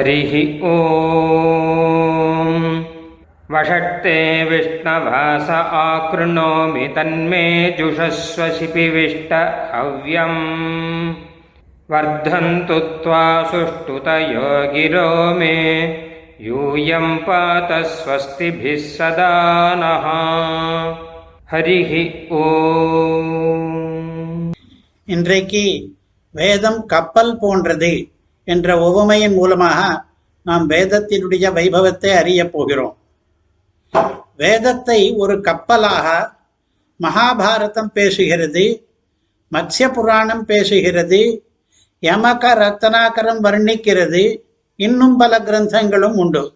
हरिः ॐ वषट्ते विष्णवास आकृणोमि तन्मे जुषस्व शिपिविष्ट हव्यम् वर्धन्तु त्वा सुष्ठुतयो गिरो मे यूयं पात स्वस्तिभिः सदा नः हरिः ॐ இன்றைக்கு வேதம் கப்பல் போன்றது என்ற உவமையின் மூலமாக நாம் வேதத்தினுடைய வைபவத்தை அறியப் போகிறோம். வேதத்தை ஒரு கப்பலாக மகாபாரதம் பேசுகிறது மத்ய புராணம் பேசுகிறது யமக ரத்னாகரம் வர்ணிக்கிறது இன்னும் பல கிரந்தங்களும் உண்டு.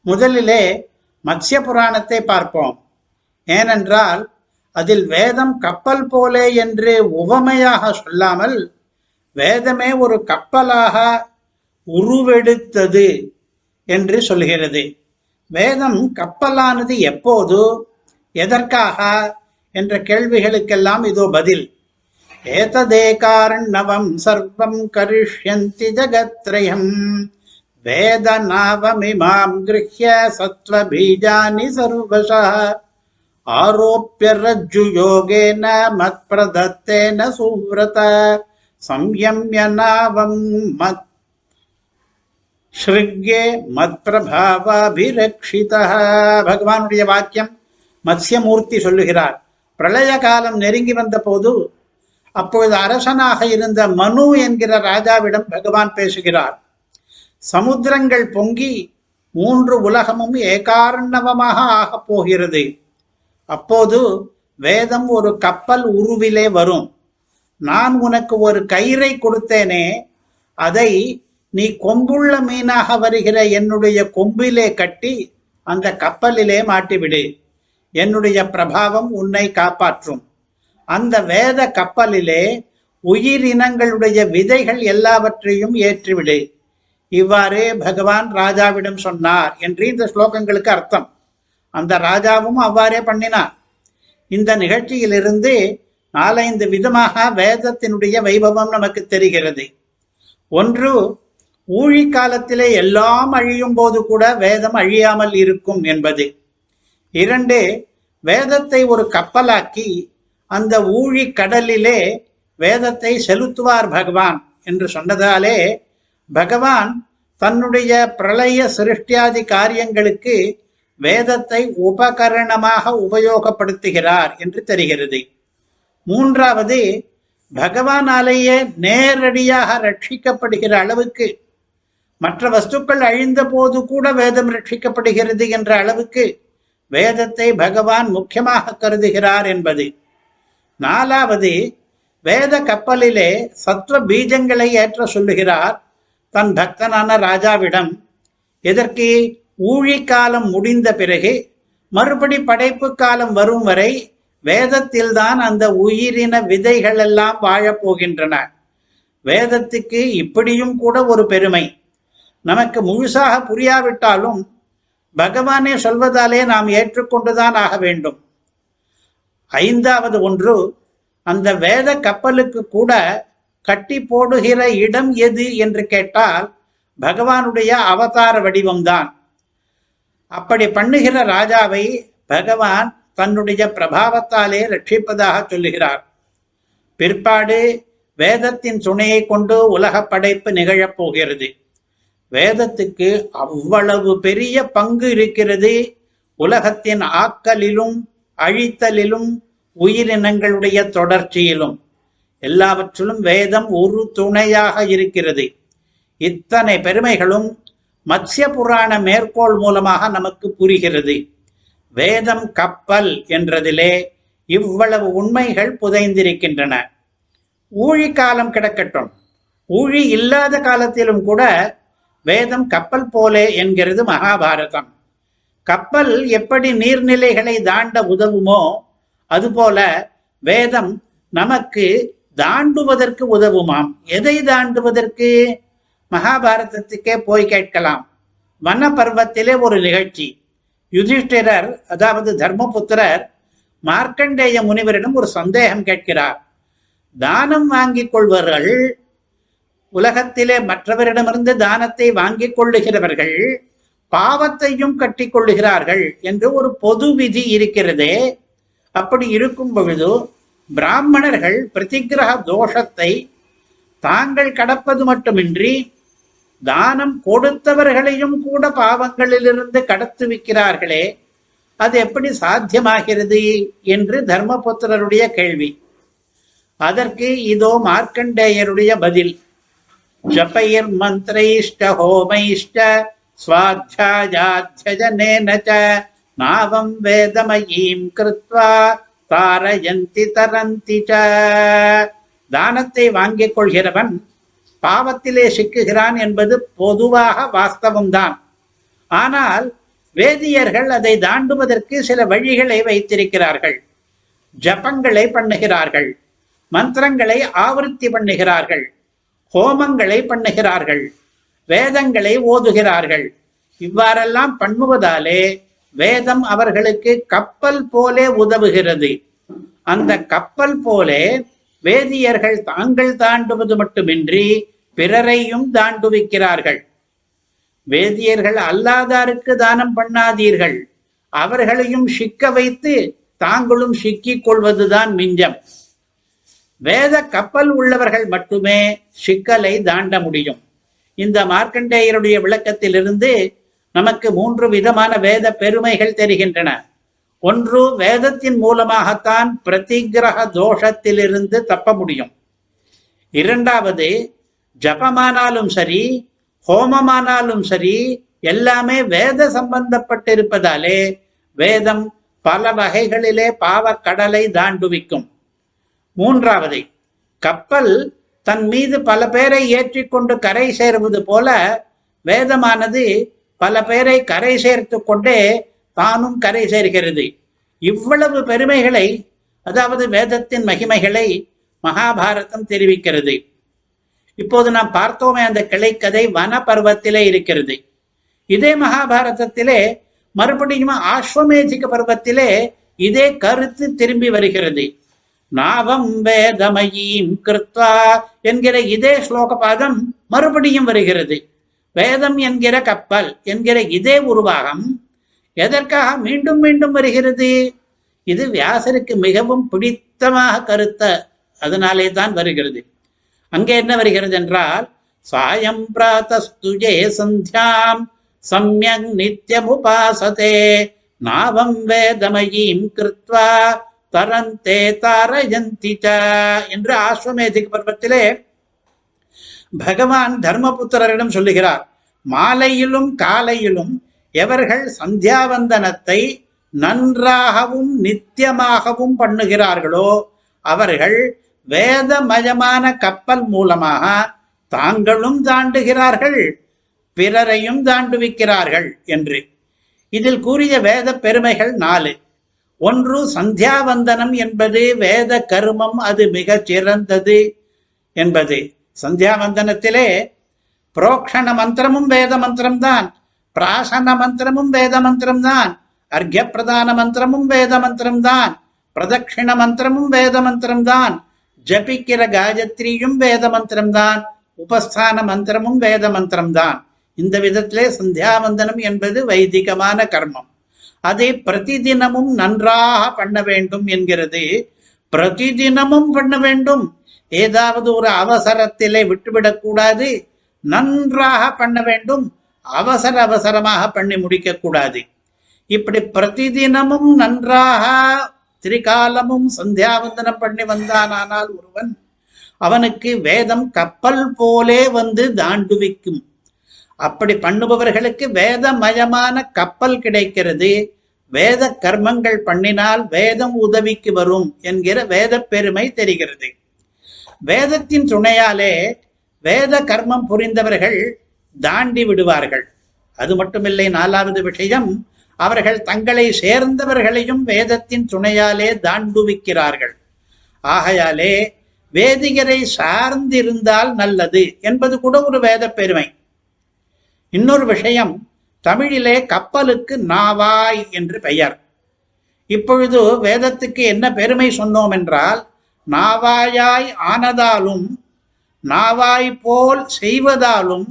முதலிலே மத்ய புராணத்தை பார்ப்போம். ஏனென்றால் அதில் வேதம் கப்பல் போலே என்று உவமையாக சொல்லாமல் வேதமே ஒரு கப்பலாக உருவெடுத்தது என்று சொல்கிறது. வேதம் கப்பலானது எப்போது எதற்காக என்ற கேள்விகளுக்கெல்லாம் இதோ பதில். ஏததேகாரணவம் சர்வம் கரிஷ்யந்தி ஜகத்ரயம் வேதநாவமிமாம் கிருஹ்ய சத்வபீஜானி சர்வசா ஆரோப்பிய ரஜ்ஜு யோகேன மத் பிரதத்தேன சுவ்ரத. சம்யம்ய நாவம் மத் ஸ்ருக்யே மத் பிரபாவாபிரக்ஷிதா பகவானுடைய வாக்கியம் மத்ஸ்யமூர்த்தி சொல்லுகிறார். பிரளய காலம் நெருங்கி வந்த போது அப்பொழுது அரசனாக இருந்த மனு என்கிற ராஜாவிடம் பகவான் பேசுகிறார். சமுத்திரங்கள் பொங்கி மூன்று உலகமும் ஏகார்ணவமாக ஆகப் போகிறது. அப்போது வேதம் ஒரு கப்பல் உருவிலே வரும். நான் உனக்கு ஒரு கயிறை கொடுத்தேனே அதை நீ கொம்புள்ள மீனாக வருகிற என்னுடைய கொம்பிலே கட்டி அந்த கப்பலிலே மாட்டிவிடு. என்னுடைய பிரபாவம் உன்னை காப்பாற்றும். அந்த வேத கப்பலிலே உயிரினங்களுடைய விதைகள் எல்லாவற்றையும் ஏற்றிவிடு. இவ்வாறே பகவான் ராஜாவிடம் சொன்னார் என்று இந்த ஸ்லோகங்களுக்கு அர்த்தம். அந்த ராஜாவும் அவ்வாறே பண்ணினார் இந்த நிகழ்ச்சியிலிருந்து நாலைந்து விதமாக வேதத்தினுடைய வைபவம் நமக்கு தெரிகிறது. ஒன்று ஊழி காலத்திலே எல்லாம் அழியும் போது கூட வேதம் அழியாமல் இருக்கும் என்பது. இரண்டு வேதத்தை ஒரு கப்பலாக்கி அந்த ஊழி கடலிலே வேதத்தை செலுத்துவார் பகவான் என்று சொன்னதாலே பகவான் தன்னுடைய பிரளய சிருஷ்டியாதி காரியங்களுக்கு வேதத்தை உபகரணமாக உபயோகப்படுத்துகிறார் என்று தெரிகிறது. மூன்றாவது பகவானாலேயே நேரடியாக ரட்சிக்கப்படுகிற அளவுக்கு மற்ற வஸ்துக்கள் அழிந்த போது கூட வேதம் ரட்சிக்கப்படுகிறது என்ற அளவுக்கு வேதத்தை பகவான் முக்கியமாக கருதுகிறார் என்பது. நாலாவது வேத கப்பலிலே சத்வ பீஜங்களை ஏற்ற சொல்லுகிறார் தன் பக்தனான ராஜாவிடம். எதற்கு ஊழி காலம் முடிந்த பிறகு மறுபடி படைப்பு காலம் வரும் வரை வேதத்தில் தான் அந்த உயிரின விதைகள் எல்லாம் வாழப்போகின்றன வேதத்துக்கு இப்படியும் கூட ஒரு பெருமை. நமக்கு முழுசாக புரியாவிட்டாலும் பகவானே சொல்வதாலே நாம் ஏற்றுக்கொண்டுதான் ஆக வேண்டும். ஐந்தாவது ஒன்று அந்த வேத கப்பலுக்கு கூட கட்டி போடுகிற இடம் எது என்று கேட்டால் பகவானுடைய அவதார வடிவம்தான். அப்படி பண்ணுகிற ராஜாவை பகவான் தன்னுடைய பிரபாவத்தாலே ரட்சிப்பதாக சொல்லுகிறார். பிற்பாடு வேதத்தின் துணையை கொண்டு உலக படைப்பு நிகழப் போகிறது. வேதத்துக்கு அவ்வளவு பெரிய பங்கு இருக்கிறது. உலகத்தின் ஆக்கலிலும் அழித்தலிலும் உயிரினங்களுடைய தொடர்ச்சியிலும். எல்லாவற்றிலும் வேதம் ஒரு துணையாக இருக்கிறது. இத்தனை பெருமைகளும் மத்ய புராண மேற்கோள் மூலமாக நமக்கு புரிகிறது. வேதம் கப்பல் என்றதிலே இவ்வளவு உண்மைகள் புதைந்திருக்கின்றன. ஊழி காலம் கிடக்கட்டும். ஊழி இல்லாத காலத்திலும் கூட வேதம் கப்பல் போலே என்கிறது மகாபாரதம். கப்பல் எப்படி நீர்நிலைகளை தாண்ட உதவுமோ அதுபோல வேதம் நமக்கு தாண்டுவதற்கு உதவுமாம். எதை தாண்டுவதற்கு? மகாபாரதத்துக்கே போய் கேட்கலாம். வன பருவத்திலே ஒரு நிகழ்ச்சி. யுதிஷ்டிரர் அதாவது தர்மபுத்திரர் மார்க்கண்டேய முனிவரிடம் ஒரு சந்தேகம் கேட்கிறார். தானம் வாங்கிக் கொள்வர்கள் உலகத்திலே மற்றவரிடமிருந்து தானத்தை வாங்கிக் கொள்ளுகிறவர்கள் பாவத்தையும் கட்டிக் கொள்ளுகிறார்கள் என்று ஒரு பொது விதி இருக்கிறதே. அப்படி இருக்கும் பொழுது பிராமணர்கள் பிரதிகிரக தோஷத்தை தாங்கள் கடப்பது மட்டுமின்றி தானம் கொடுத்தவர்களையும் கூட பாவங்களிலிருந்து கடத்து வைக்கிறார்களே அது எப்படி சாத்தியமாகிறது என்று தர்மபுத்திரருடைய கேள்வி அதற்கு இதோ மார்க்கண்டேயருடைய பதில் ஜபைர் மந்திரைஷ்ட ஹோமைஷ்ட स्वाध्यायाध्यजनेन च नावं வேதமயீம் கிருத்வா தாரயந்தி தரந்தி ச தானத்தை வாங்கிக் கொள்கிறவன் பாவத்திலே சிக்குகிறான் என்பது பொதுவாக வாஸ்தவம்தான். ஆனால் வேதியர்கள் அதை தாண்டுவதற்கு சில வழிகளை வைத்திருக்கிறார்கள். ஜபங்களை பண்ணுகிறார்கள். மந்திரங்களை ஆவருத்தி பண்ணுகிறார்கள். ஹோமங்களை பண்ணுகிறார்கள். வேதங்களை ஓதுகிறார்கள். இவ்வாறெல்லாம் பண்ணுவதாலே வேதம் அவர்களுக்கு கப்பல் போலே உதவுகிறது. அந்த கப்பல் போலே வேதியர்கள் தாங்கள் தாண்டுவது மட்டுமின்றி பிறரையும் தாண்டுவிக்கிறார்கள் வேதியர்கள் அல்லாதாருக்கு தானம் பண்ணாதீர்கள். அவர்களையும் சிக்க வைத்து தாங்களும் சிக்கிக் கொள்வதுதான் மிஞ்சம். வேத கப்பல் உள்ளவர்கள் மட்டுமே சிக்கலை தாண்ட முடியும். இந்த மார்க்கண்டேயருடைய விளக்கத்திலிருந்து நமக்கு மூன்று விதமான வேத பெருமைகள் தெரிகின்றன. ஒன்று வேதத்தின் மூலமாகத்தான் பிரதிகிரக தோஷத்திலிருந்து தப்ப முடியும். இரண்டாவது ஜபமானாலும் சரி ஹோமமானாலும் சரி எல்லாமே வேத சம்பந்தப்பட்டிருப்பதாலே வேதம் பல வகைகளிலே பாவக்கடலை தாண்டுவிக்கும். மூன்றாவது கப்பல் தன் மீது பல பேரை ஏற்றிக்கொண்டு கரை சேருவது போல வேதமானது பல பேரை கரை சேர்த்து கொண்டே தானும் கரை சேர்கிறது. இவ்வளவு பெருமைகளை அதாவது வேதத்தின் மகிமைகளை மகாபாரதம் தெரிவிக்கிறது. இப்போது நாம் பார்த்தோமே அந்த கிளைக்கதை வன பருவத்திலே இருக்கிறது. இதே மகாபாரதத்திலே மறுபடியும் ஆஸ்வமேதிக பருவத்திலே இதே கருத்து திரும்பி வருகிறது. நாவம் வேதமயீம் கிருத்வா என்கிற இதே ஸ்லோக பாதம் மறுபடியும் வருகிறது. வேதம் என்கிற கப்பல் என்கிற இதே உருவாகம் எதற்காக மீண்டும் மீண்டும் வருகிறது? இது வியாசருக்கு மிகவும் பிடித்தமாக கருத்த அதனாலே தான் வருகிறது. அங்கே என்ன வருகிறது என்றால் சாயம் பிராத்தஸ்துஜே சந்தியாம் சம்யங் நித்யமுபாசதே நாவம் வேதமயீம் கிருத்வா தரந்தே தாரயந்தி என்று ஆஸ்வமேதிக் பருவத்திலே பகவான் தர்மபுத்திரரிடம் சொல்லுகிறார் மாலையிலும் காலையிலும் எவர்கள் சந்தியாவந்தனத்தை நன்றாகவும் நித்தியமாகவும் பண்ணுகிறார்களோ அவர்கள் வேதமயமான கப்பல் மூலமாக தாங்களும் தாண்டுகிறார்கள் பிறரையும் தாண்டுவிக்கிறார்கள் என்று. இதில் கூறிய வேத பெருமைகள் நாலு. ஒன்று சந்தியாவந்தனம் என்பது வேத கருமம் அது மிக சிறந்தது என்பது. சந்தியாவந்தனத்திலே புரோக்ஷண மந்திரமும் வேத மந்திரம்தான் பிராசன மந்திரமும் வேத மந்திரம்தான் அர்க்கிய பிரதான மந்திரமும் வேத மந்திரம்தான் பிரதட்சிண மந்திரமும் வேத மந்திரம்தான் ஜபிக்கிற காயத்ரியும் வேத மந்திரம் தான் உபஸ்தான மந்திரமும் வேத மந்திரம் தான் இந்த விதத்திலே சந்தியாவந்தனம் என்பது வைதிகமான கர்மம். அதை பிரதிதினமும் நன்றாக பண்ண வேண்டும் என்கிறது. பிரதிதினமும் பண்ண வேண்டும். ஏதாவது ஒரு அவசரத்திலே விட்டுவிடக்கூடாது நன்றாக பண்ண வேண்டும். அவசர அவசரமாக பண்ணி முடிக்க கூடாது. இப்படி பிரதிதினமும் நன்றாக திரிகாலமும் சந்தியாவந்தனம் பண்ணி வந்தானால் ஒருவன் அவனுக்கு வேதம் கப்பல் போலே வந்து தாண்டுவிக்கும். அப்படி பண்ணுபவர்களுக்கு வேதமயமான கப்பல் கிடைக்கிறது. வேத கர்மங்கள் பண்ணினால் வேதம் உதவிக்கு வரும் என்கிற வேத பெருமை தெரிகிறது. வேதத்தின் துணையாலே வேத கர்மம் புரிந்தவர்கள் தாண்டி விடுவார்கள். அது மட்டுமில்லை நாலாவது விஷயம் அவர்கள் தங்களை சேர்ந்தவர்களையும் வேதத்தின் துணையாலே தாண்டுவிக்கிறார்கள். ஆகையாலே வேதிகரை சார்ந்திருந்தால் நல்லது என்பது கூட ஒரு வேத பெருமை. இன்னொரு விஷயம் தமிழிலே கப்பலுக்கு நாவாய் என்று பெயர். இப்பொழுது வேதத்துக்கு என்ன பெருமை சொன்னோம் என்றால் நாவாயாய் ஆனதாலும் நாவாய் போல் செய்வதாலும்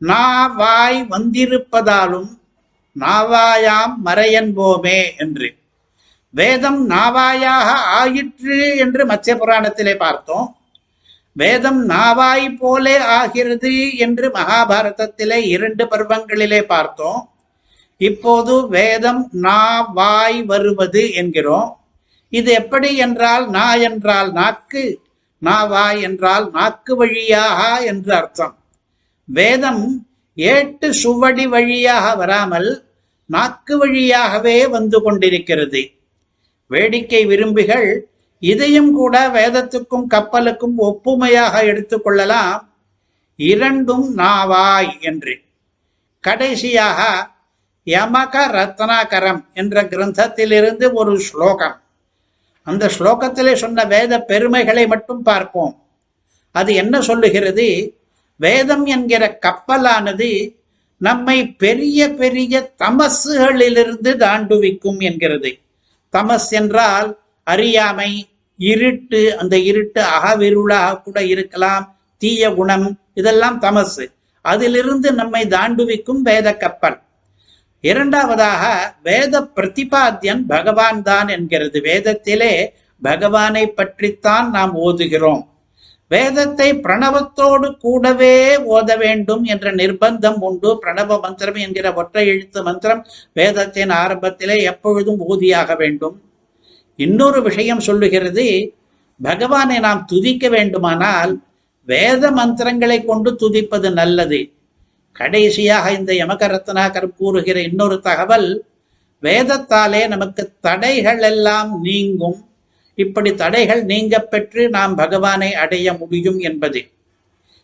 நாவாய் வந்திருப்பதாலும் நாவாயாம் மறையன்போமே என்று. வேதம் நாவாயாக ஆயிற்று என்று மத்திய புராணத்திலே பார்த்தோம். வேதம் நாவாய் போலே ஆகிறது என்று மகாபாரதத்திலே இரண்டு பருவங்களிலே பார்த்தோம். இப்போது வேதம் நாவாய் வருவது என்கிறோம். இது எப்படி என்றால் நா என்றால் நாக்கு நாவாய் என்றால் நாக்கு வழியாக என்று அர்த்தம். வேதம் ஏட்டு சுவடி வழியாக வராமல் நாக்கு வழியாகவே வந்து கொண்டிருக்கிறது. வேடிக்கை விரும்பிகள் இதையும் கூட வேதத்துக்கும் கப்பலுக்கும் ஒப்புமையாக எடுத்துக்கொள்ளலாம் இரண்டும் நாவாய் என்று. கடைசியாக யமக ரத்னாகரம் என்ற கிரந்தத்திலிருந்து ஒரு ஸ்லோகம். அந்த ஸ்லோகத்திலே சொன்ன வேத பெருமைகளை மட்டும் பார்ப்போம். அது என்ன சொல்லுகிறது? வேதம் என்கிற கப்பலானது நம்மை பெரிய பெரிய தமசுகளிலிருந்து தாண்டுவிக்கும் என்கிறது. தமஸ் என்றால் அறியாமை இருட்டு அந்த இருட்டு அகவிருளாக கூட இருக்கலாம் தீய குணம் இதெல்லாம் தமசு. அதிலிருந்து நம்மை தாண்டுவிக்கும் வேத கப்பல். இரண்டாவதாக வேத பிரதிபாத்தியன் பகவான் தான் என்கிறது. வேதத்திலே பகவானை பற்றித்தான் நாம் ஓதுகிறோம். வேதத்தை பிரணவத்தோடு கூடவே ஓத வேண்டும் என்ற நிர்பந்தம் உண்டு. பிரணவ மந்திரம் என்கிற ஒற்றை எழுத்து மந்திரம் வேதத்தின் ஆரம்பத்திலே எப்பொழுதும் ஊதியாக வேண்டும். இன்னொரு விஷயம் சொல்லுகிறது பகவானை நாம் துதிக்க வேண்டுமானால் வேத மந்திரங்களை கொண்டு துதிப்பது நல்லது. கடைசியாக இந்த யமகரத்னாகர் கூறுகிற இன்னொரு தகவல் வேதத்தாலே நமக்கு தடைகள் எல்லாம் நீங்கும். இப்படி தடைகள் நீங்க பெற்று நாம் பகவானை அடைய முடியும் என்பது.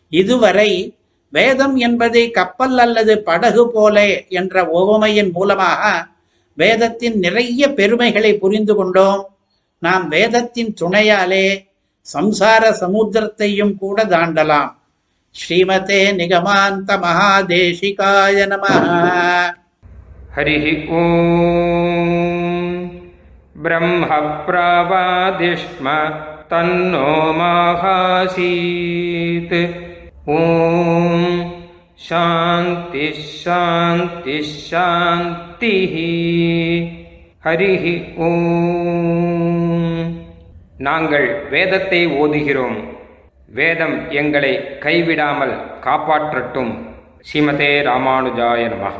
இதுவரை வேதம் என்பது கப்பல் அல்லது படகு போல என்ற ஓவமையின் மூலமாக வேதத்தின் நிறைய பெருமைகளை புரிந்து கொண்டோம். நாம் வேதத்தின் துணையாலே சம்சார சமுத்திரத்தையும் கூட தாண்டலாம். ஸ்ரீமதே நிகமாந்த மகாதேஷிகாய நம. ஹரி ஓம். ब्रह्मप्रावादिष्म तन्नो माहासीत् ॐ शान्तिः शान्तिः शान्तिः ஹரிஹி ஓம் நாங்கள் வேதத்தை ஓதுகிறோம் வேதம் எங்களை கைவிடாமல் காப்பாற்றட்டும் ஸ்ரீமதே ராமானுஜாய நமः